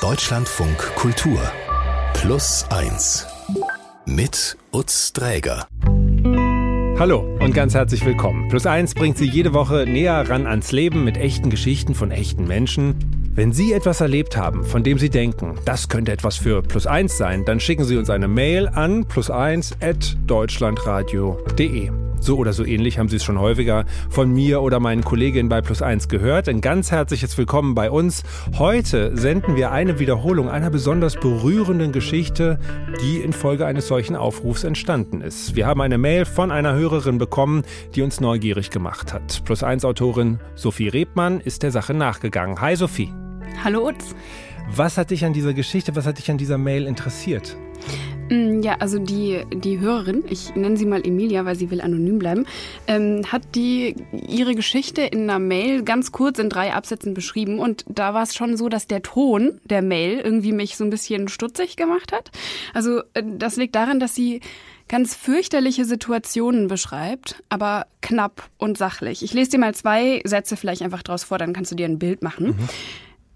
Deutschlandfunk Kultur Plus 1 mit Utz Dräger. Hallo und ganz herzlich willkommen. Plus 1 bringt Sie jede Woche näher ran ans Leben mit echten Geschichten von echten Menschen. Wenn Sie etwas erlebt haben, von dem Sie denken, das könnte etwas für Plus 1 sein, dann schicken Sie uns eine Mail an plus1 so oder so ähnlich haben Sie es schon häufiger von mir oder meinen Kolleginnen bei Plus 1 gehört. Ein ganz herzliches Willkommen bei uns. Heute senden wir eine Wiederholung einer besonders berührenden Geschichte, die infolge eines solchen Aufrufs entstanden ist. Wir haben eine Mail von einer Hörerin bekommen, die uns neugierig gemacht hat. Plus 1 Autorin Sophie Rebmann ist der Sache nachgegangen. Hi Sophie. Hallo Utz. Was hat dich an dieser Geschichte, was hat dich an dieser Mail interessiert? Mm, ja, also die, die Hörerin, ich nenne sie mal Emilia, weil sie will anonym bleiben, ähm, hat die ihre Geschichte in einer Mail ganz kurz in drei Absätzen beschrieben. Und da war es schon so, dass der Ton der Mail irgendwie mich so ein bisschen stutzig gemacht hat. Also äh, das liegt daran, dass sie ganz fürchterliche Situationen beschreibt, aber knapp und sachlich. Ich lese dir mal zwei Sätze vielleicht einfach draus vor, dann kannst du dir ein Bild machen. Mhm.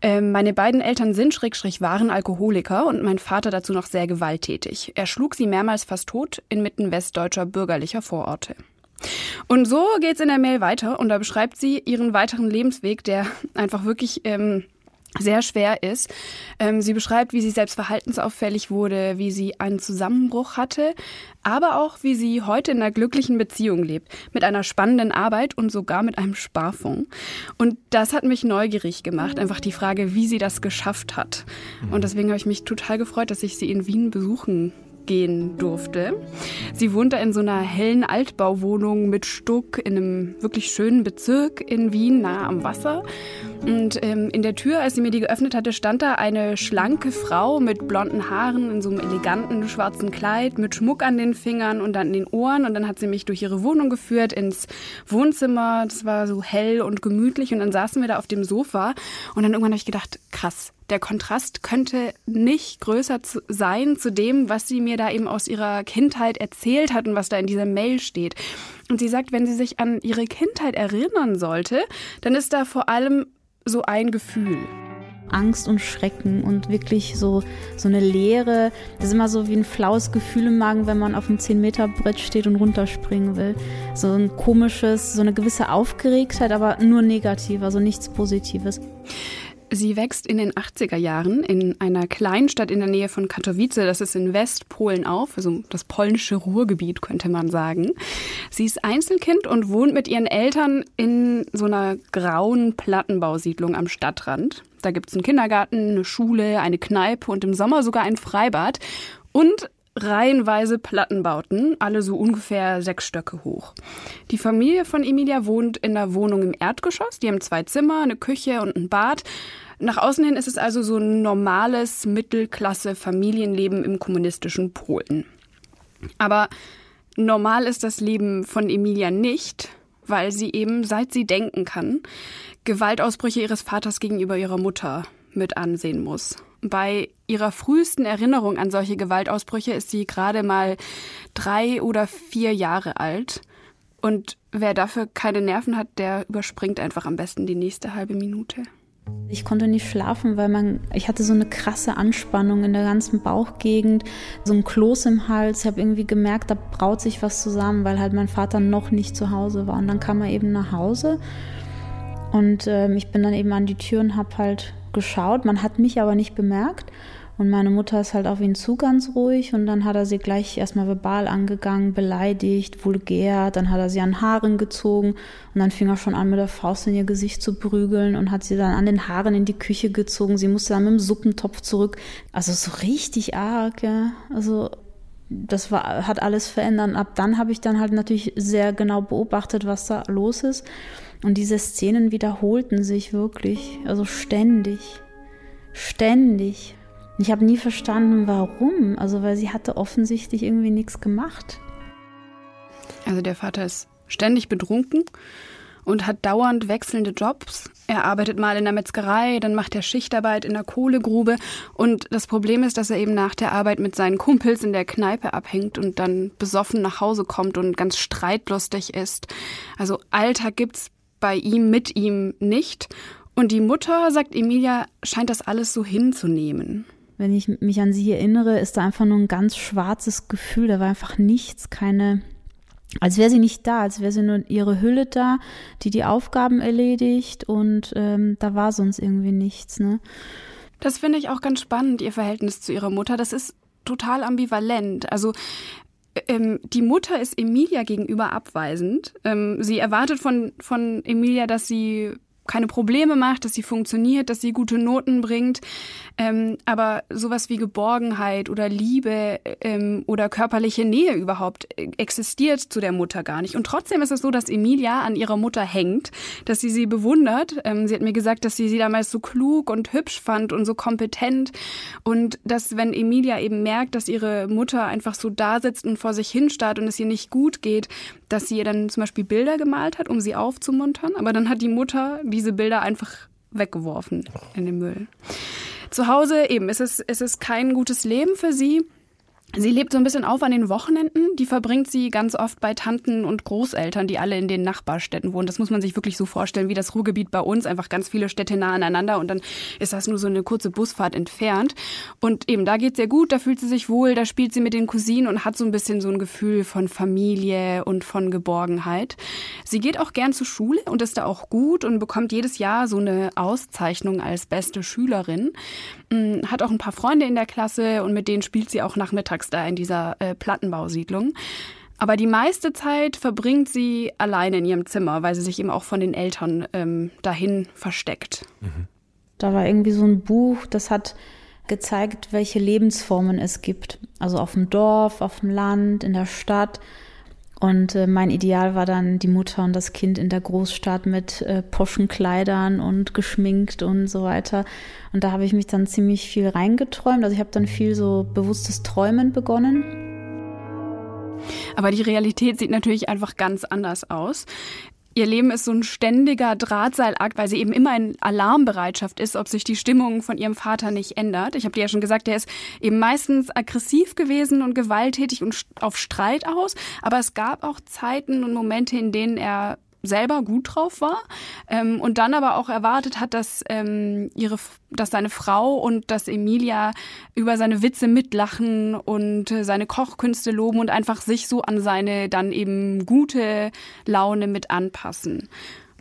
Ähm, meine beiden Eltern sind schrägstrich waren Alkoholiker und mein Vater dazu noch sehr gewalttätig. Er schlug sie mehrmals fast tot inmitten westdeutscher bürgerlicher Vororte. Und so geht's in der Mail weiter und da beschreibt sie ihren weiteren Lebensweg, der einfach wirklich ähm, sehr schwer ist. Ähm, sie beschreibt, wie sie selbst verhaltensauffällig wurde, wie sie einen Zusammenbruch hatte, aber auch, wie sie heute in einer glücklichen Beziehung lebt, mit einer spannenden Arbeit und sogar mit einem Sparfonds. Und das hat mich neugierig gemacht, einfach die Frage, wie sie das geschafft hat. Und deswegen habe ich mich total gefreut, dass ich sie in Wien besuchen gehen durfte. Sie wohnte in so einer hellen Altbauwohnung mit Stuck in einem wirklich schönen Bezirk in Wien, nah am Wasser. Und ähm, in der Tür, als sie mir die geöffnet hatte, stand da eine schlanke Frau mit blonden Haaren in so einem eleganten schwarzen Kleid, mit Schmuck an den Fingern und an den Ohren. Und dann hat sie mich durch ihre Wohnung geführt ins Wohnzimmer. Das war so hell und gemütlich. Und dann saßen wir da auf dem Sofa. Und dann irgendwann habe ich gedacht, krass, der Kontrast könnte nicht größer sein zu dem, was sie mir da eben aus ihrer Kindheit erzählt hat und was da in dieser Mail steht. Und sie sagt, wenn sie sich an ihre Kindheit erinnern sollte, dann ist da vor allem so ein Gefühl. Angst und Schrecken und wirklich so, so eine Leere. Das ist immer so wie ein flaues Gefühl im Magen, wenn man auf einem 10-Meter-Brett steht und runterspringen will. So ein komisches, so eine gewisse Aufgeregtheit, aber nur negativ, also nichts Positives. Sie wächst in den 80er Jahren in einer Kleinstadt in der Nähe von Katowice, das ist in Westpolen auf, also das polnische Ruhrgebiet könnte man sagen. Sie ist Einzelkind und wohnt mit ihren Eltern in so einer grauen Plattenbausiedlung am Stadtrand. Da gibt es einen Kindergarten, eine Schule, eine Kneipe und im Sommer sogar ein Freibad. Und reihenweise Plattenbauten, alle so ungefähr sechs Stöcke hoch. Die Familie von Emilia wohnt in der Wohnung im Erdgeschoss. Die haben zwei Zimmer, eine Küche und ein Bad. Nach außen hin ist es also so ein normales Mittelklasse-Familienleben im kommunistischen Polen. Aber normal ist das Leben von Emilia nicht, weil sie eben, seit sie denken kann, Gewaltausbrüche ihres Vaters gegenüber ihrer Mutter mit ansehen muss. Bei ihrer frühesten Erinnerung an solche Gewaltausbrüche ist sie gerade mal drei oder vier Jahre alt. Und wer dafür keine Nerven hat, der überspringt einfach am besten die nächste halbe Minute. Ich konnte nicht schlafen, weil man, ich hatte so eine krasse Anspannung in der ganzen Bauchgegend, so ein Kloß im Hals. Ich habe irgendwie gemerkt, da braut sich was zusammen, weil halt mein Vater noch nicht zu Hause war. Und dann kam er eben nach Hause und äh, ich bin dann eben an die Tür und habe halt geschaut. Man hat mich aber nicht bemerkt. Und meine Mutter ist halt auf ihn zu ganz ruhig und dann hat er sie gleich erstmal verbal angegangen, beleidigt, vulgär, dann hat er sie an Haaren gezogen und dann fing er schon an mit der Faust in ihr Gesicht zu prügeln und hat sie dann an den Haaren in die Küche gezogen. Sie musste dann mit dem Suppentopf zurück. Also so richtig arg, ja. Also das war, hat alles verändert. Ab dann habe ich dann halt natürlich sehr genau beobachtet, was da los ist. Und diese Szenen wiederholten sich wirklich, also ständig, ständig. Ich habe nie verstanden, warum. Also, weil sie hatte offensichtlich irgendwie nichts gemacht. Also, der Vater ist ständig betrunken und hat dauernd wechselnde Jobs. Er arbeitet mal in der Metzgerei, dann macht er Schichtarbeit in der Kohlegrube. Und das Problem ist, dass er eben nach der Arbeit mit seinen Kumpels in der Kneipe abhängt und dann besoffen nach Hause kommt und ganz streitlustig ist. Also Alltag gibt's bei ihm, mit ihm nicht. Und die Mutter, sagt Emilia, scheint das alles so hinzunehmen. Wenn ich mich an sie erinnere, ist da einfach nur ein ganz schwarzes Gefühl. Da war einfach nichts, keine, als wäre sie nicht da, als wäre sie nur ihre Hülle da, die die Aufgaben erledigt und ähm, da war sonst irgendwie nichts. Ne? Das finde ich auch ganz spannend, ihr Verhältnis zu ihrer Mutter. Das ist total ambivalent. Also ähm, die Mutter ist Emilia gegenüber abweisend. Ähm, sie erwartet von, von Emilia, dass sie keine Probleme macht, dass sie funktioniert, dass sie gute Noten bringt. Ähm, aber sowas wie Geborgenheit oder Liebe ähm, oder körperliche Nähe überhaupt äh, existiert zu der Mutter gar nicht. Und trotzdem ist es so, dass Emilia an ihrer Mutter hängt, dass sie sie bewundert. Ähm, sie hat mir gesagt, dass sie sie damals so klug und hübsch fand und so kompetent. Und dass, wenn Emilia eben merkt, dass ihre Mutter einfach so da sitzt und vor sich hinstarrt und es ihr nicht gut geht, dass sie ihr dann zum Beispiel Bilder gemalt hat, um sie aufzumuntern. Aber dann hat die Mutter diese Bilder einfach weggeworfen in den Müll. Zu Hause eben, es ist, es ist kein gutes Leben für sie. Sie lebt so ein bisschen auf an den Wochenenden. Die verbringt sie ganz oft bei Tanten und Großeltern, die alle in den Nachbarstädten wohnen. Das muss man sich wirklich so vorstellen, wie das Ruhrgebiet bei uns. Einfach ganz viele Städte nah aneinander und dann ist das nur so eine kurze Busfahrt entfernt. Und eben, da geht's sehr gut, da fühlt sie sich wohl, da spielt sie mit den Cousinen und hat so ein bisschen so ein Gefühl von Familie und von Geborgenheit. Sie geht auch gern zur Schule und ist da auch gut und bekommt jedes Jahr so eine Auszeichnung als beste Schülerin. Mm, hat auch ein paar Freunde in der Klasse und mit denen spielt sie auch nachmittags da in dieser äh, Plattenbausiedlung. Aber die meiste Zeit verbringt sie alleine in ihrem Zimmer, weil sie sich eben auch von den Eltern ähm, dahin versteckt. Mhm. Da war irgendwie so ein Buch, das hat gezeigt, welche Lebensformen es gibt. Also auf dem Dorf, auf dem Land, in der Stadt. Und äh, mein Ideal war dann die Mutter und das Kind in der Großstadt mit äh, poschen Kleidern und geschminkt und so weiter. Und da habe ich mich dann ziemlich viel reingeträumt. Also ich habe dann viel so bewusstes Träumen begonnen. Aber die Realität sieht natürlich einfach ganz anders aus. Ihr Leben ist so ein ständiger Drahtseilakt, weil sie eben immer in Alarmbereitschaft ist, ob sich die Stimmung von ihrem Vater nicht ändert. Ich habe dir ja schon gesagt, der ist eben meistens aggressiv gewesen und gewalttätig und auf Streit aus. Aber es gab auch Zeiten und Momente, in denen er selber gut drauf war ähm, und dann aber auch erwartet hat, dass ähm, ihre, dass seine Frau und dass Emilia über seine Witze mitlachen und äh, seine Kochkünste loben und einfach sich so an seine dann eben gute Laune mit anpassen.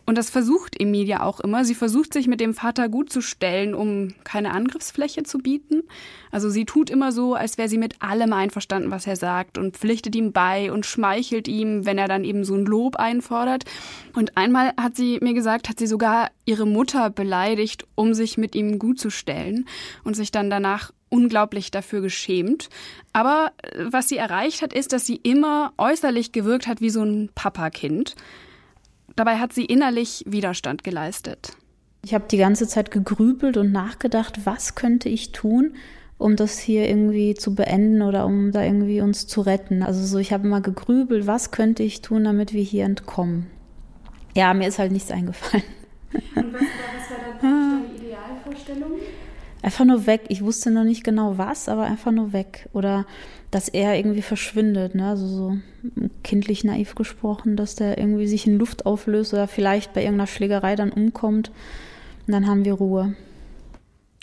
Und das versucht Emilia auch immer. Sie versucht sich mit dem Vater gut zu stellen, um keine Angriffsfläche zu bieten. Also sie tut immer so, als wäre sie mit allem einverstanden, was er sagt und pflichtet ihm bei und schmeichelt ihm, wenn er dann eben so ein Lob einfordert. Und einmal hat sie mir gesagt, hat sie sogar ihre Mutter beleidigt, um sich mit ihm gut zu stellen und sich dann danach unglaublich dafür geschämt. Aber äh, was sie erreicht hat, ist, dass sie immer äußerlich gewirkt hat wie so ein Papakind. Dabei hat sie innerlich Widerstand geleistet. Ich habe die ganze Zeit gegrübelt und nachgedacht, was könnte ich tun, um das hier irgendwie zu beenden oder um da irgendwie uns zu retten. Also so, ich habe mal gegrübelt, was könnte ich tun, damit wir hier entkommen. Ja, mir ist halt nichts eingefallen. Und was, was war deine Idealvorstellung? Einfach nur weg. Ich wusste noch nicht genau was, aber einfach nur weg. Oder dass er irgendwie verschwindet, ne? Also so kindlich naiv gesprochen, dass der irgendwie sich in Luft auflöst oder vielleicht bei irgendeiner Schlägerei dann umkommt. Und dann haben wir Ruhe.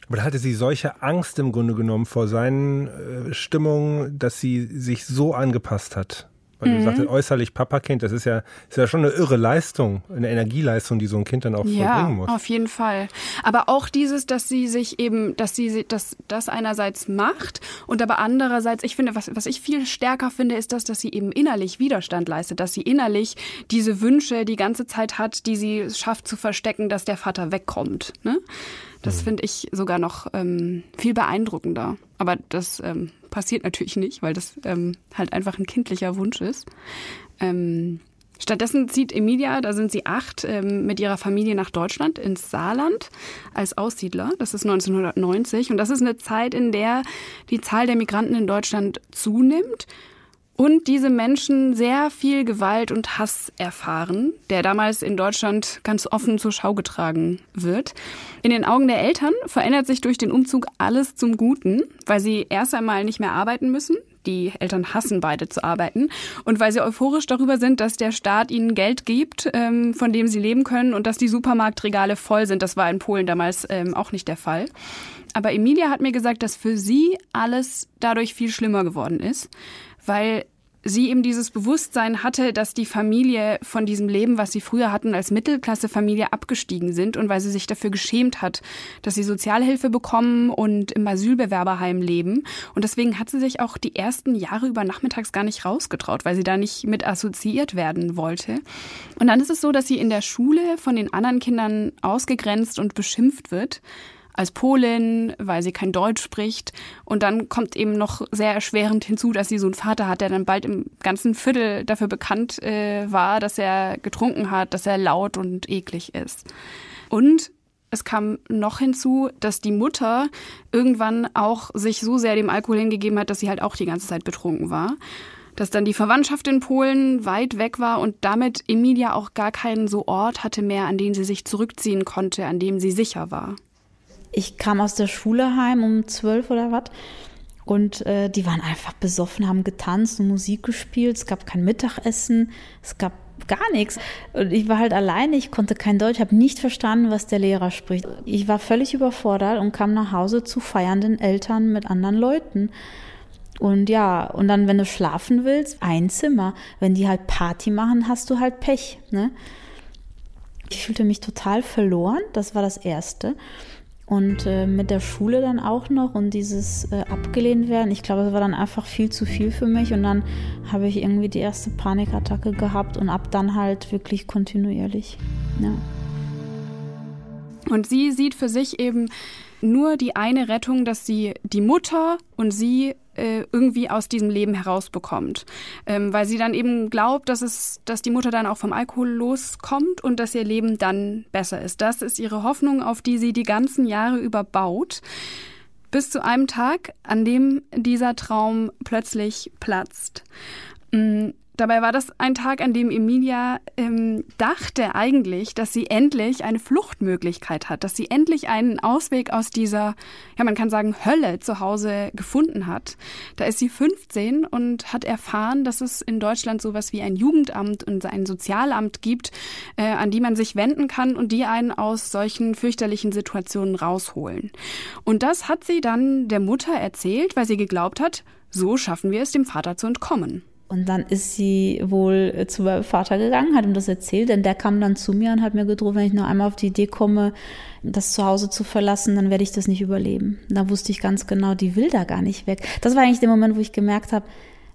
Da hatte sie solche Angst im Grunde genommen vor seinen äh, Stimmungen, dass sie sich so angepasst hat. Weil mhm. du sagtest, äußerlich Papakind, das ist ja, ist ja schon eine irre Leistung, eine Energieleistung, die so ein Kind dann auch ja, vollbringen muss. Ja, auf jeden Fall. Aber auch dieses, dass sie sich eben, dass sie das, das einerseits macht und aber andererseits, ich finde, was, was ich viel stärker finde, ist das, dass sie eben innerlich Widerstand leistet, dass sie innerlich diese Wünsche die ganze Zeit hat, die sie schafft zu verstecken, dass der Vater wegkommt. Ne? Das mhm. finde ich sogar noch ähm, viel beeindruckender. Aber das ähm, passiert natürlich nicht, weil das ähm, halt einfach ein kindlicher Wunsch ist. Ähm, stattdessen zieht Emilia, da sind sie acht, ähm, mit ihrer Familie nach Deutschland ins Saarland als Aussiedler. Das ist 1990 und das ist eine Zeit, in der die Zahl der Migranten in Deutschland zunimmt und diese Menschen sehr viel Gewalt und Hass erfahren, der damals in Deutschland ganz offen zur Schau getragen wird. In den Augen der Eltern verändert sich durch den Umzug alles zum Guten, weil sie erst einmal nicht mehr arbeiten müssen. Die Eltern hassen beide zu arbeiten. Und weil sie euphorisch darüber sind, dass der Staat ihnen Geld gibt, ähm, von dem sie leben können und dass die Supermarktregale voll sind. Das war in Polen damals ähm, auch nicht der Fall. Aber Emilia hat mir gesagt, dass für sie alles dadurch viel schlimmer geworden ist, weil sie eben dieses Bewusstsein hatte, dass die Familie von diesem Leben, was sie früher hatten, als Mittelklassefamilie abgestiegen sind und weil sie sich dafür geschämt hat, dass sie Sozialhilfe bekommen und im Asylbewerberheim leben. Und deswegen hat sie sich auch die ersten Jahre über nachmittags gar nicht rausgetraut, weil sie da nicht mit assoziiert werden wollte. Und dann ist es so, dass sie in der Schule von den anderen Kindern ausgegrenzt und beschimpft wird als Polin, weil sie kein Deutsch spricht. Und dann kommt eben noch sehr erschwerend hinzu, dass sie so einen Vater hat, der dann bald im ganzen Viertel dafür bekannt äh, war, dass er getrunken hat, dass er laut und eklig ist. Und es kam noch hinzu, dass die Mutter irgendwann auch sich so sehr dem Alkohol hingegeben hat, dass sie halt auch die ganze Zeit betrunken war. Dass dann die Verwandtschaft in Polen weit weg war und damit Emilia auch gar keinen so Ort hatte mehr, an den sie sich zurückziehen konnte, an dem sie sicher war ich kam aus der Schule heim um zwölf oder was. Und äh, die waren einfach besoffen, haben getanzt und Musik gespielt. Es gab kein Mittagessen, es gab gar nichts. Und ich war halt alleine, ich konnte kein Deutsch, habe nicht verstanden, was der Lehrer spricht. Ich war völlig überfordert und kam nach Hause zu feiernden Eltern mit anderen Leuten. Und ja, und dann, wenn du schlafen willst, ein Zimmer. Wenn die halt Party machen, hast du halt Pech. Ne? Ich fühlte mich total verloren, das war das Erste. Und äh, mit der Schule dann auch noch und dieses äh, abgelehnt werden, ich glaube, das war dann einfach viel zu viel für mich. Und dann habe ich irgendwie die erste Panikattacke gehabt und ab dann halt wirklich kontinuierlich. Ja. Und sie sieht für sich eben nur die eine Rettung, dass sie die Mutter und sie äh, irgendwie aus diesem Leben herausbekommt. Ähm, weil sie dann eben glaubt, dass es, dass die Mutter dann auch vom Alkohol loskommt und dass ihr Leben dann besser ist. Das ist ihre Hoffnung, auf die sie die ganzen Jahre überbaut. Bis zu einem Tag, an dem dieser Traum plötzlich platzt. Dabei war das ein Tag, an dem Emilia ähm, dachte eigentlich, dass sie endlich eine Fluchtmöglichkeit hat, dass sie endlich einen Ausweg aus dieser, ja man kann sagen, Hölle zu Hause gefunden hat. Da ist sie 15 und hat erfahren, dass es in Deutschland sowas wie ein Jugendamt und ein Sozialamt gibt, äh, an die man sich wenden kann und die einen aus solchen fürchterlichen Situationen rausholen. Und das hat sie dann der Mutter erzählt, weil sie geglaubt hat, so schaffen wir es, dem Vater zu entkommen. Und dann ist sie wohl äh, zu meinem Vater gegangen, hat ihm das erzählt, denn der kam dann zu mir und hat mir gedroht, wenn ich nur einmal auf die Idee komme, das Zuhause zu verlassen, dann werde ich das nicht überleben. Da wusste ich ganz genau, die will da gar nicht weg. Das war eigentlich der Moment, wo ich gemerkt habe,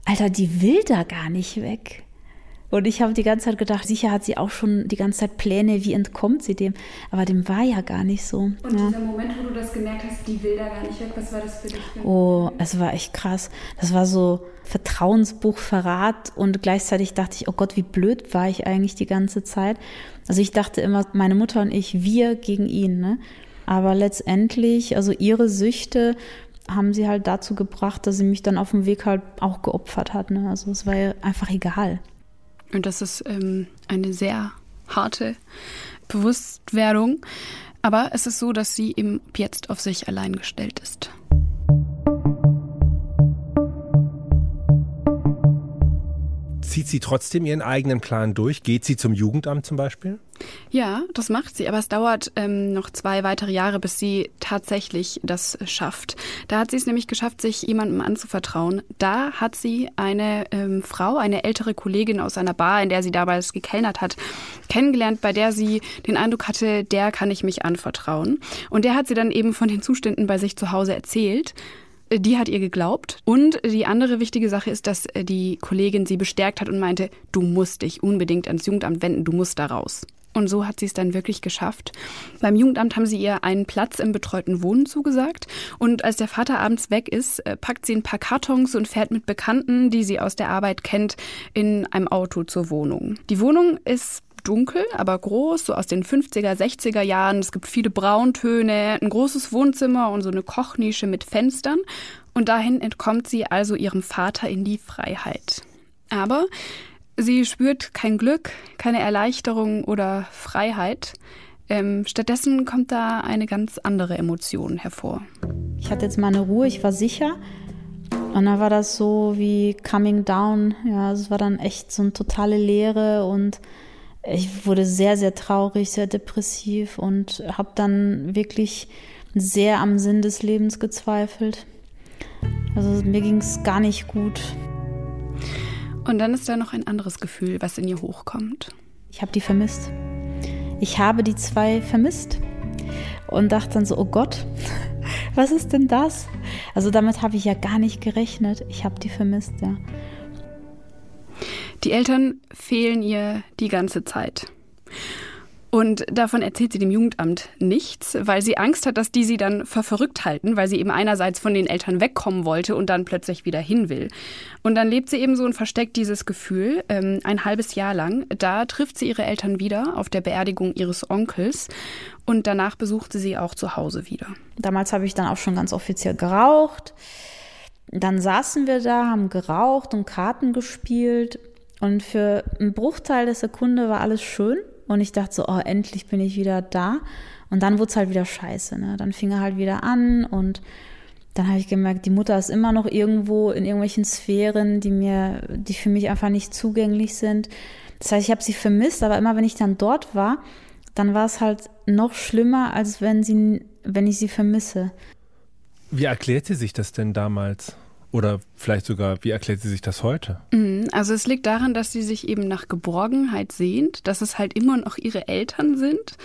Alter, die will da gar nicht weg. Und ich habe die ganze Zeit gedacht, sicher hat sie auch schon die ganze Zeit Pläne, wie entkommt sie dem. Aber dem war ja gar nicht so. Und ja. dieser Moment, wo du das gemerkt hast, die will da gar nicht weg, was war das für dich? Oh, es war echt krass. Das war so Vertrauensbuch, Verrat und gleichzeitig dachte ich, oh Gott, wie blöd war ich eigentlich die ganze Zeit. Also ich dachte immer, meine Mutter und ich, wir gegen ihn. Ne? Aber letztendlich, also ihre Süchte haben sie halt dazu gebracht, dass sie mich dann auf dem Weg halt auch geopfert hat. Ne? Also es war ja einfach egal. Und das ist ähm, eine sehr harte Bewusstwerdung. Aber es ist so, dass sie eben jetzt auf sich allein gestellt ist. Zieht sie trotzdem ihren eigenen Plan durch? Geht sie zum Jugendamt zum Beispiel? Ja, das macht sie, aber es dauert ähm, noch zwei weitere Jahre, bis sie tatsächlich das schafft. Da hat sie es nämlich geschafft, sich jemandem anzuvertrauen. Da hat sie eine ähm, Frau, eine ältere Kollegin aus einer Bar, in der sie damals gekellnert hat, kennengelernt, bei der sie den Eindruck hatte, der kann ich mich anvertrauen. Und der hat sie dann eben von den Zuständen bei sich zu Hause erzählt. Die hat ihr geglaubt. Und die andere wichtige Sache ist, dass äh, die Kollegin sie bestärkt hat und meinte, du musst dich unbedingt ans Jugendamt wenden, du musst da raus. Und so hat sie es dann wirklich geschafft. Beim Jugendamt haben sie ihr einen Platz im betreuten Wohnen zugesagt. Und als der Vater abends weg ist, äh, packt sie ein paar Kartons und fährt mit Bekannten, die sie aus der Arbeit kennt, in einem Auto zur Wohnung. Die Wohnung ist dunkel, aber groß, so aus den 50er, 60er Jahren. Es gibt viele Brauntöne, ein großes Wohnzimmer und so eine Kochnische mit Fenstern. Und dahin entkommt sie also ihrem Vater in die Freiheit. Aber sie spürt kein Glück, keine Erleichterung oder Freiheit. Ähm, stattdessen kommt da eine ganz andere Emotion hervor. Ich hatte jetzt meine Ruhe, ich war sicher Und dann war das so wie Coming Down. Ja, es war dann echt so eine totale Leere und ich wurde sehr, sehr traurig, sehr depressiv und habe dann wirklich sehr am Sinn des Lebens gezweifelt. Also mir ging es gar nicht gut. Und dann ist da noch ein anderes Gefühl, was in ihr hochkommt. Ich habe die vermisst. Ich habe die zwei vermisst und dachte dann so, oh Gott, was ist denn das? Also damit habe ich ja gar nicht gerechnet. Ich habe die vermisst, ja. Die Eltern fehlen ihr die ganze Zeit. Und davon erzählt sie dem Jugendamt nichts, weil sie Angst hat, dass die sie dann verrückt halten, weil sie eben einerseits von den Eltern wegkommen wollte und dann plötzlich wieder hin will. Und dann lebt sie eben so und versteckt dieses Gefühl ähm, ein halbes Jahr lang. Da trifft sie ihre Eltern wieder auf der Beerdigung ihres Onkels und danach besucht sie sie auch zu Hause wieder. Damals habe ich dann auch schon ganz offiziell geraucht. Dann saßen wir da, haben geraucht und Karten gespielt. Und für einen Bruchteil der Sekunde war alles schön. Und ich dachte so, oh, endlich bin ich wieder da. Und dann wurde es halt wieder scheiße. Ne? Dann fing er halt wieder an und dann habe ich gemerkt, die Mutter ist immer noch irgendwo in irgendwelchen Sphären, die mir, die für mich einfach nicht zugänglich sind. Das heißt, ich habe sie vermisst, aber immer wenn ich dann dort war, dann war es halt noch schlimmer, als wenn sie, wenn ich sie vermisse. Wie erklärt sie sich das denn damals? Oder vielleicht sogar, wie erklärt sie sich das heute? Mhm, also es liegt daran, dass sie sich eben nach Geborgenheit sehnt, dass es halt immer noch ihre Eltern sind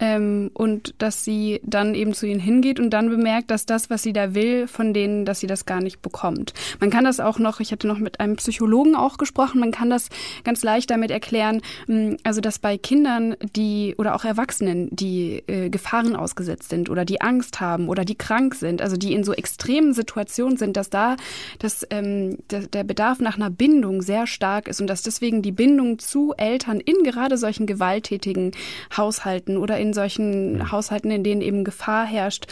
ähm, und dass sie dann eben zu ihnen hingeht und dann bemerkt, dass das, was sie da will, von denen, dass sie das gar nicht bekommt. Man kann das auch noch, ich hatte noch mit einem Psychologen auch gesprochen, man kann das ganz leicht damit erklären, hm, also dass bei Kindern, die oder auch Erwachsenen, die äh, Gefahren ausgesetzt sind oder die Angst haben oder die krank sind, also die in so extremen Situationen sind, dass da dass, ähm, der, der Bedarf nach einer Bindung sehr stark ist und dass deswegen die Bindung zu Eltern in gerade solchen gewalttätigen Haushalten oder in solchen mhm. Haushalten, in denen eben Gefahr herrscht,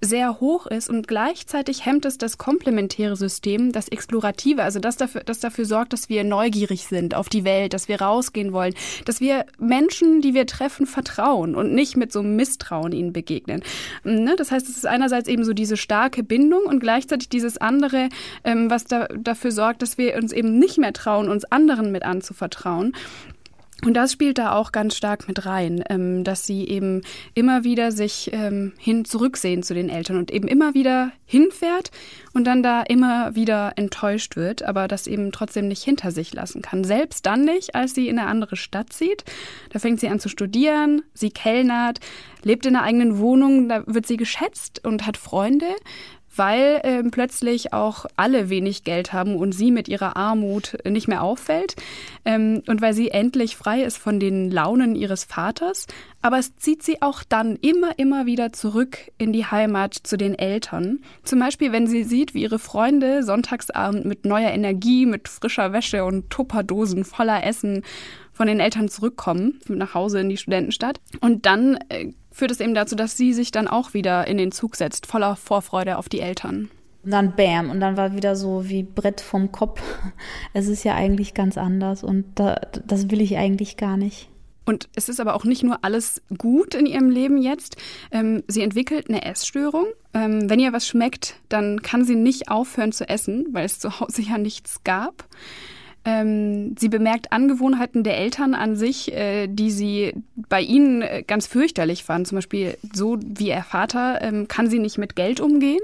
sehr hoch ist und gleichzeitig hemmt es das komplementäre System, das explorative, also das dafür, das dafür sorgt, dass wir neugierig sind auf die Welt, dass wir rausgehen wollen, dass wir Menschen, die wir treffen, vertrauen und nicht mit so einem Misstrauen ihnen begegnen. Ne? Das heißt, es ist einerseits eben so diese starke Bindung und gleichzeitig dieses andere, ähm, was da, dafür sorgt, dass wir uns eben nicht mehr trauen, uns anderen mit anzuvertrauen. Und das spielt da auch ganz stark mit rein, ähm, dass sie eben immer wieder sich ähm, hin zurücksehen zu den Eltern und eben immer wieder hinfährt und dann da immer wieder enttäuscht wird, aber das eben trotzdem nicht hinter sich lassen kann. Selbst dann nicht, als sie in eine andere Stadt zieht. Da fängt sie an zu studieren, sie kellnert, lebt in einer eigenen Wohnung, da wird sie geschätzt und hat Freunde weil äh, plötzlich auch alle wenig Geld haben und sie mit ihrer Armut nicht mehr auffällt ähm, und weil sie endlich frei ist von den Launen ihres Vaters. Aber es zieht sie auch dann immer, immer wieder zurück in die Heimat zu den Eltern. Zum Beispiel, wenn sie sieht, wie ihre Freunde Sonntagsabend mit neuer Energie, mit frischer Wäsche und Tupperdosen voller Essen von den Eltern zurückkommen, nach Hause in die Studentenstadt. Und dann äh, führt es eben dazu, dass sie sich dann auch wieder in den Zug setzt, voller Vorfreude auf die Eltern. Und dann Bam. Und dann war wieder so wie Brett vom Kopf. Es ist ja eigentlich ganz anders und da, das will ich eigentlich gar nicht. Und es ist aber auch nicht nur alles gut in ihrem Leben jetzt. Ähm, sie entwickelt eine Essstörung. Ähm, wenn ihr was schmeckt, dann kann sie nicht aufhören zu essen, weil es zu Hause ja nichts gab. Ähm, sie bemerkt Angewohnheiten der Eltern an sich, äh, die sie bei ihnen äh, ganz fürchterlich fand. Zum Beispiel so wie ihr Vater ähm, kann sie nicht mit Geld umgehen.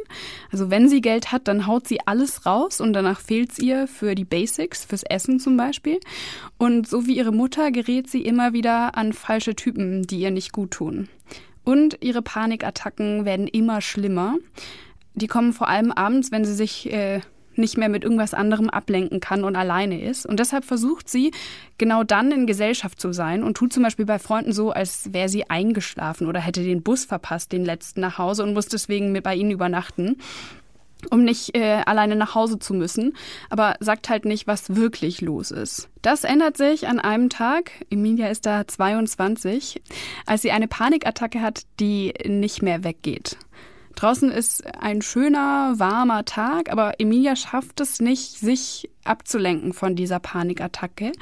Also wenn sie Geld hat, dann haut sie alles raus und danach fehlt es ihr für die Basics, fürs Essen zum Beispiel. Und so wie ihre Mutter gerät sie immer wieder an falsche Typen, die ihr nicht gut tun. Und ihre Panikattacken werden immer schlimmer. Die kommen vor allem abends, wenn sie sich äh, nicht mehr mit irgendwas anderem ablenken kann und alleine ist. Und deshalb versucht sie, genau dann in Gesellschaft zu sein und tut zum Beispiel bei Freunden so, als wäre sie eingeschlafen oder hätte den Bus verpasst, den letzten nach Hause und muss deswegen bei ihnen übernachten um nicht äh, alleine nach Hause zu müssen, aber sagt halt nicht, was wirklich los ist. Das ändert sich an einem Tag, Emilia ist da 22, als sie eine Panikattacke hat, die nicht mehr weggeht. Draußen ist ein schöner, warmer Tag, aber Emilia schafft es nicht, sich abzulenken von dieser Panikattacke.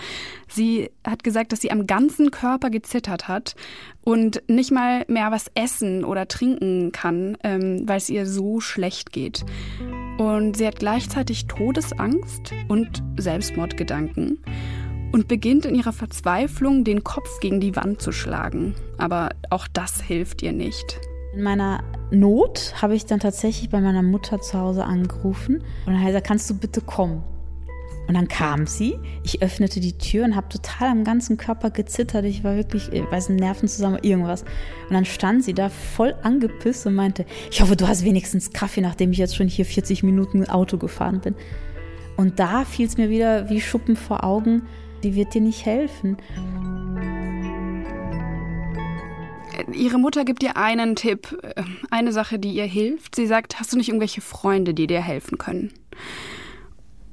Sie hat gesagt, dass sie am ganzen Körper gezittert hat und nicht mal mehr was essen oder trinken kann, ähm, weil es ihr so schlecht geht. Und sie hat gleichzeitig Todesangst und Selbstmordgedanken und beginnt in ihrer Verzweiflung, den Kopf gegen die Wand zu schlagen. Aber auch das hilft ihr nicht. In meiner Not habe ich dann tatsächlich bei meiner Mutter zu Hause angerufen und dann gesagt, kannst du bitte kommen? Und dann kam sie, ich öffnete die Tür und habe total am ganzen Körper gezittert. Ich war wirklich, ich weiß nicht, Nerven zusammen, irgendwas. Und dann stand sie da voll angepisst und meinte, ich hoffe, du hast wenigstens Kaffee, nachdem ich jetzt schon hier 40 Minuten Auto gefahren bin. Und da fiel es mir wieder wie Schuppen vor Augen, die wird dir nicht helfen. Ihre Mutter gibt ihr einen Tipp, äh, eine Sache, die ihr hilft. Sie sagt, hast du nicht irgendwelche Freunde, die dir helfen können?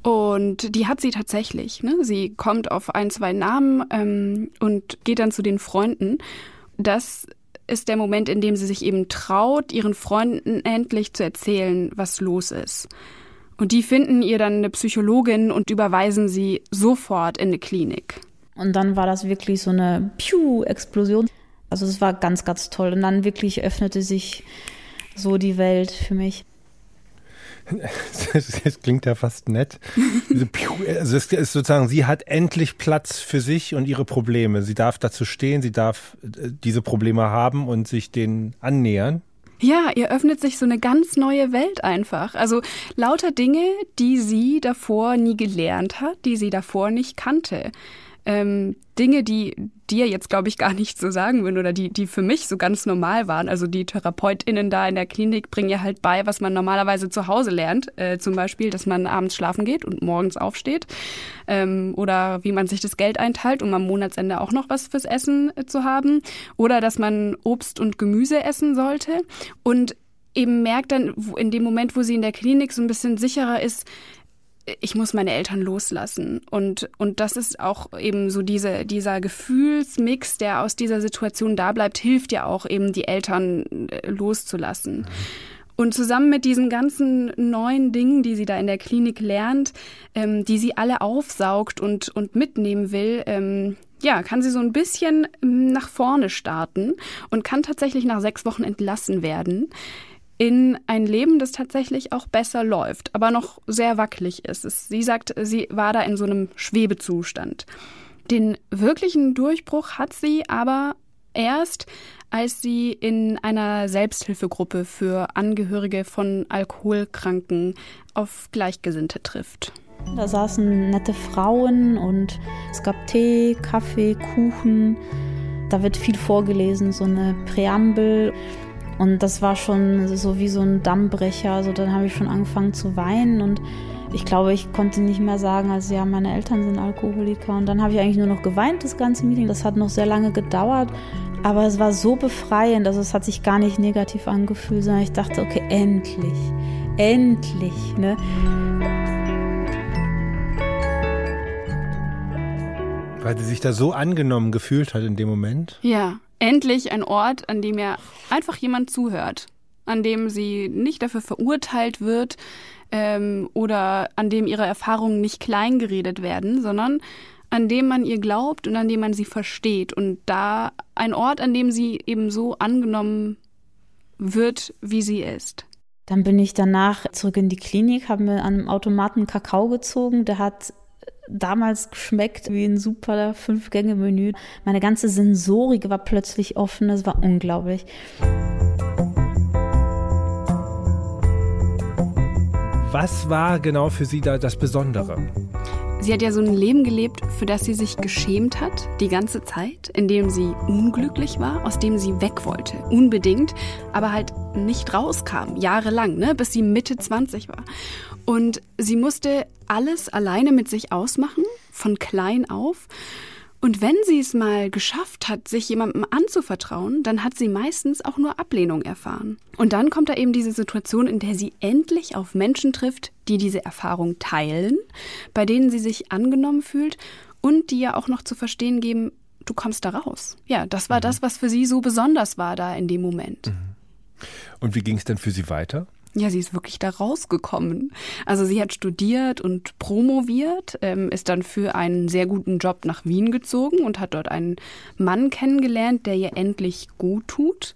Und die hat sie tatsächlich. Ne? Sie kommt auf ein, zwei Namen ähm, und geht dann zu den Freunden. Das ist der Moment, in dem sie sich eben traut, ihren Freunden endlich zu erzählen, was los ist. Und die finden ihr dann eine Psychologin und überweisen sie sofort in eine Klinik. Und dann war das wirklich so eine Piu-Explosion. Also es war ganz, ganz toll. Und dann wirklich öffnete sich so die Welt für mich. Das klingt ja fast nett. Also es ist sozusagen, sie hat endlich Platz für sich und ihre Probleme. Sie darf dazu stehen, sie darf äh, diese Probleme haben und sich denen annähern. Ja, ihr öffnet sich so eine ganz neue Welt einfach. Also lauter Dinge, die sie davor nie gelernt hat, die sie davor nicht kannte ähm, Dinge, die dir jetzt, glaube ich, gar nicht so sagen würden oder die, die für mich so ganz normal waren. Also die TherapeutInnen da in der Klinik bringen ja halt bei, was man normalerweise zu Hause lernt. Äh, zum Beispiel, dass man abends schlafen geht und morgens aufsteht. Ähm, oder wie man sich das Geld einteilt, um am Monatsende auch noch was fürs Essen äh, zu haben. Oder dass man Obst und Gemüse essen sollte. Und eben merkt dann in dem Moment, wo sie in der Klinik so ein bisschen sicherer ist, ich muss meine Eltern loslassen. Und, und das ist auch eben so diese, dieser Gefühlsmix, der aus dieser Situation da bleibt, hilft ja auch eben, die Eltern äh, loszulassen. Und zusammen mit diesen ganzen neuen Dingen, die sie da in der Klinik lernt, ähm, die sie alle aufsaugt und, und mitnehmen will, ähm, ja, kann sie so ein bisschen ähm, nach vorne starten und kann tatsächlich nach sechs Wochen entlassen werden in ein Leben, das tatsächlich auch besser läuft, aber noch sehr wackelig ist. Sie sagt, sie war da in so einem Schwebezustand. Den wirklichen Durchbruch hat sie aber erst, als sie in einer Selbsthilfegruppe für Angehörige von Alkoholkranken auf Gleichgesinnte trifft. Da saßen nette Frauen und es gab Tee, Kaffee, Kuchen. Da wird viel vorgelesen, so eine Präambel. Und das war schon so wie so ein Dammbrecher. Also dann habe ich schon angefangen zu weinen und ich glaube, ich konnte nicht mehr sagen, also ja, meine Eltern sind Alkoholiker. Und dann habe ich eigentlich nur noch geweint, das ganze Meeting. Das hat noch sehr lange gedauert. Aber es war so befreiend, also es hat sich gar nicht negativ angefühlt, sondern ich dachte, okay, endlich, endlich, ne? Weil sie sich da so angenommen gefühlt hat in dem Moment? Ja, endlich ein Ort, an dem ihr einfach jemand zuhört, an dem sie nicht dafür verurteilt wird ähm, oder an dem ihre Erfahrungen nicht kleingeredet werden, sondern an dem man ihr glaubt und an dem man sie versteht. Und da ein Ort, an dem sie eben so angenommen wird, wie sie ist. Dann bin ich danach zurück in die Klinik, habe mir an einem Automaten Kakao gezogen. Der hat damals geschmeckt wie ein super Fünf-Gänge-Menü. Meine ganze Sensorik war plötzlich offen, das war unglaublich. Was war genau für Sie da das Besondere? Sie hat ja so ein Leben gelebt, für das sie sich geschämt hat, die ganze Zeit, in dem sie unglücklich war, aus dem sie weg wollte, unbedingt, aber halt nicht rauskam, jahrelang, ne, bis sie Mitte 20 war. Und sie musste alles alleine mit sich ausmachen, von klein auf. Und wenn sie es mal geschafft hat, sich jemandem anzuvertrauen, dann hat sie meistens auch nur Ablehnung erfahren. Und dann kommt da eben diese Situation, in der sie endlich auf Menschen trifft, die diese Erfahrung teilen, bei denen sie sich angenommen fühlt und die ja auch noch zu verstehen geben, du kommst da raus. Ja, das war mhm. das, was für sie so besonders war da in dem Moment. Mhm. Und wie ging es denn für sie weiter? Ja, sie ist wirklich da rausgekommen. Also sie hat studiert und promoviert, ähm, ist dann für einen sehr guten Job nach Wien gezogen und hat dort einen Mann kennengelernt, der ihr endlich gut tut.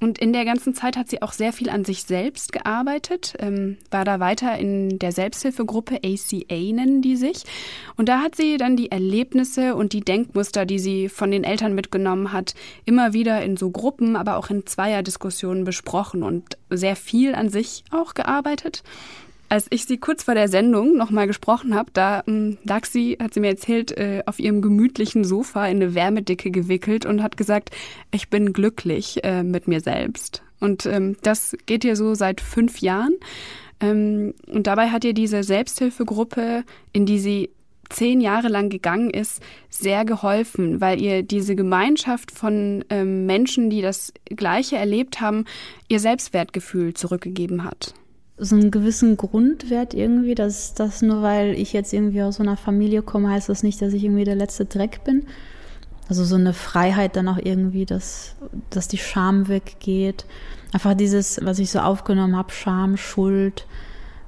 Und in der ganzen Zeit hat sie auch sehr viel an sich selbst gearbeitet, ähm, war da weiter in der Selbsthilfegruppe ACA nennen die sich. Und da hat sie dann die Erlebnisse und die Denkmuster, die sie von den Eltern mitgenommen hat, immer wieder in so Gruppen, aber auch in Zweierdiskussionen besprochen und sehr viel an sich auch gearbeitet. Als ich sie kurz vor der Sendung nochmal gesprochen habe, da ähm, lag sie, hat sie mir erzählt, äh, auf ihrem gemütlichen Sofa in eine Wärmedicke gewickelt und hat gesagt, ich bin glücklich äh, mit mir selbst. Und ähm, das geht ihr so seit fünf Jahren. Ähm, und dabei hat ihr diese Selbsthilfegruppe, in die sie zehn Jahre lang gegangen ist, sehr geholfen, weil ihr diese Gemeinschaft von ähm, Menschen, die das Gleiche erlebt haben, ihr Selbstwertgefühl zurückgegeben hat so einen gewissen Grundwert irgendwie, dass das nur weil ich jetzt irgendwie aus so einer Familie komme, heißt das nicht, dass ich irgendwie der letzte Dreck bin. Also so eine Freiheit dann auch irgendwie, dass, dass die Scham weggeht. Einfach dieses, was ich so aufgenommen habe, Scham, Schuld,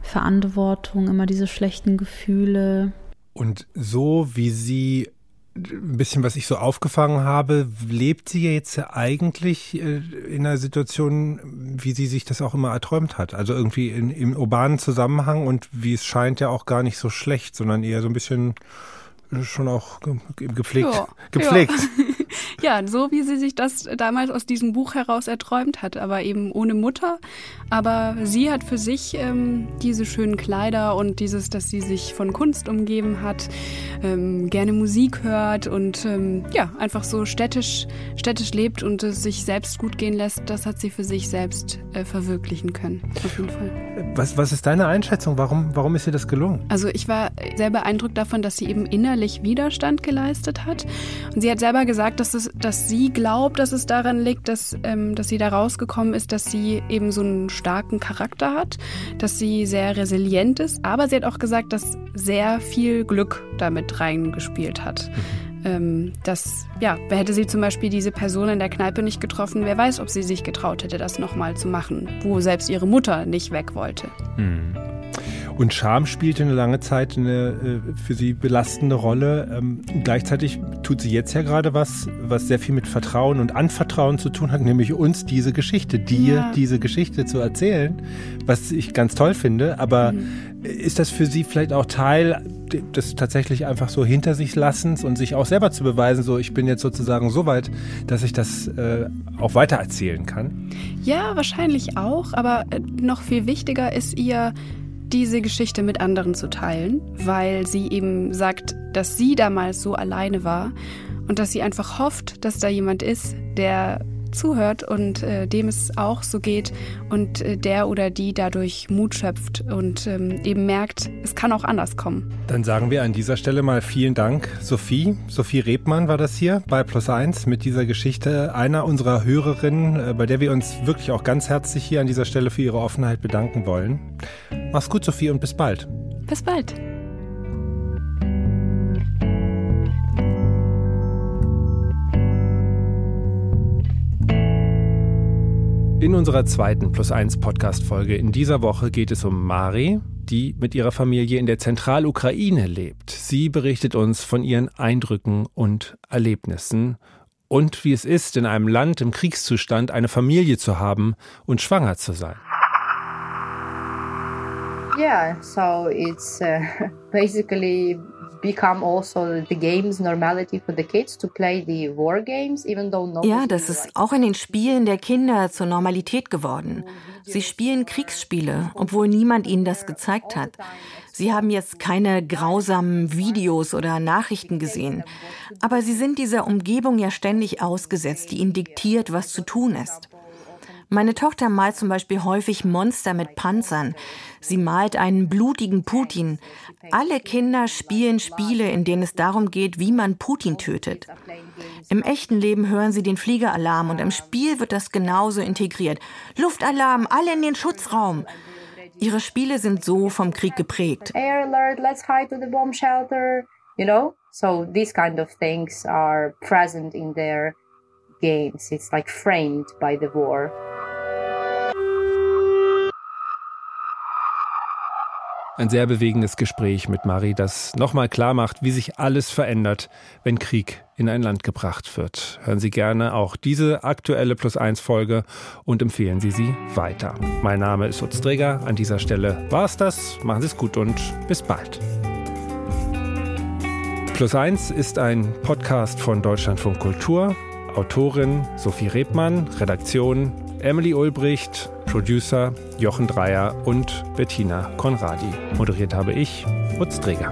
Verantwortung, immer diese schlechten Gefühle. Und so wie sie ein bisschen, was ich so aufgefangen habe, lebt sie jetzt eigentlich äh, in einer Situation, wie sie sich das auch immer erträumt hat. Also irgendwie in, im urbanen Zusammenhang und wie es scheint ja auch gar nicht so schlecht, sondern eher so ein bisschen schon auch gepflegt. Ja, gepflegt. Ja. Ja. so wie sie sich das damals aus diesem Buch heraus erträumt hat, aber eben ohne Mutter. Aber sie hat für sich ähm, diese schönen Kleider und dieses, dass sie sich von Kunst umgeben hat, ähm, gerne Musik hört und ähm, ja, einfach so städtisch, städtisch lebt und es sich selbst gut gehen lässt, das hat sie für sich selbst äh, verwirklichen können. Auf jeden Fall. Was, was ist deine Einschätzung? Warum, warum ist ihr das gelungen? Also ich war sehr beeindruckt davon, dass sie eben innerlich innerlich Widerstand geleistet hat. Und sie hat selber gesagt, dass, es, dass sie glaubt, dass es daran liegt, dass, ähm, dass sie da rausgekommen ist, dass sie eben so einen starken Charakter hat, dass sie sehr resilient ist. Aber sie hat auch gesagt, dass sehr viel Glück damit reingespielt hat. Ähm, dass, ja, hätte sie zum Beispiel diese Person in der Kneipe nicht getroffen, wer weiß, ob sie sich getraut hätte, das nochmal zu machen, wo selbst ihre Mutter nicht weg wollte. Mhm. Und Scham spielte eine lange Zeit eine äh, für sie belastende Rolle. Ähm, gleichzeitig tut sie jetzt ja gerade was, was sehr viel mit Vertrauen und Anvertrauen zu tun hat, nämlich uns diese Geschichte, dir ja. diese Geschichte zu erzählen, was ich ganz toll finde. Aber mhm. ist das für sie vielleicht auch Teil des tatsächlich einfach so hinter sich lassens und sich auch selber zu beweisen, so ich bin jetzt sozusagen so weit, dass ich das äh, auch weiter erzählen kann? Ja, wahrscheinlich auch, aber äh, noch viel wichtiger ist ihr diese Geschichte mit anderen zu teilen, weil sie eben sagt, dass sie damals so alleine war und dass sie einfach hofft, dass da jemand ist, der zuhört und äh, dem es auch so geht und äh, der oder die dadurch Mut schöpft und ähm, eben merkt, es kann auch anders kommen. Dann sagen wir an dieser Stelle mal vielen Dank, Sophie. Sophie Rebmann war das hier bei Plus Eins mit dieser Geschichte einer unserer Hörerinnen, äh, bei der wir uns wirklich auch ganz herzlich hier an dieser Stelle für ihre Offenheit bedanken wollen. Mach's gut, Sophie, und bis bald. Bis bald. In unserer zweiten Plus 1 Podcast-Folge in dieser Woche geht es um Mari, die mit ihrer Familie in der Zentralukraine lebt. Sie berichtet uns von ihren Eindrücken und Erlebnissen und wie es ist, in einem Land im Kriegszustand eine Familie zu haben und schwanger zu sein. Yeah, so it's uh, basically become also the games normality for the kids to play the war games, even though no Ja, das ist auch in den Spielen der Kinder zur Normalität geworden. Sie spielen Kriegsspiele, obwohl niemand ihnen das gezeigt hat. Sie haben jetzt keine grausamen Videos oder Nachrichten gesehen, aber sie sind dieser Umgebung ja ständig ausgesetzt, die ihnen diktiert, was zu tun ist. Meine Tochter malt zum Beispiel häufig Monster mit Panzern. Sie malt einen blutigen Putin. Alle Kinder spielen Spiele, in denen es darum geht, wie man Putin tötet. Im echten Leben hören sie den Fliegeralarm und im Spiel wird das genauso integriert. Luftalarm, alle in den Schutzraum. Ihre Spiele sind so vom Krieg geprägt. Air alert, let's hide to the bomb shelter. You know? So these kind of things are present in their games. It's like framed by the war. Ein sehr bewegendes Gespräch mit Marie, das nochmal klar macht, wie sich alles verändert, wenn Krieg in ein Land gebracht wird. Hören Sie gerne auch diese aktuelle Plus 1 Folge und empfehlen Sie sie weiter. Mein Name ist Utz Träger. An dieser Stelle war es das. Machen Sie es gut und bis bald. Plus 1 ist ein Podcast von Deutschlandfunk Kultur. Autorin Sophie Rebmann, Redaktion Emily Ulbricht, Producer Jochen Dreier und Bettina Konradi. Moderiert habe ich, Utz Träger.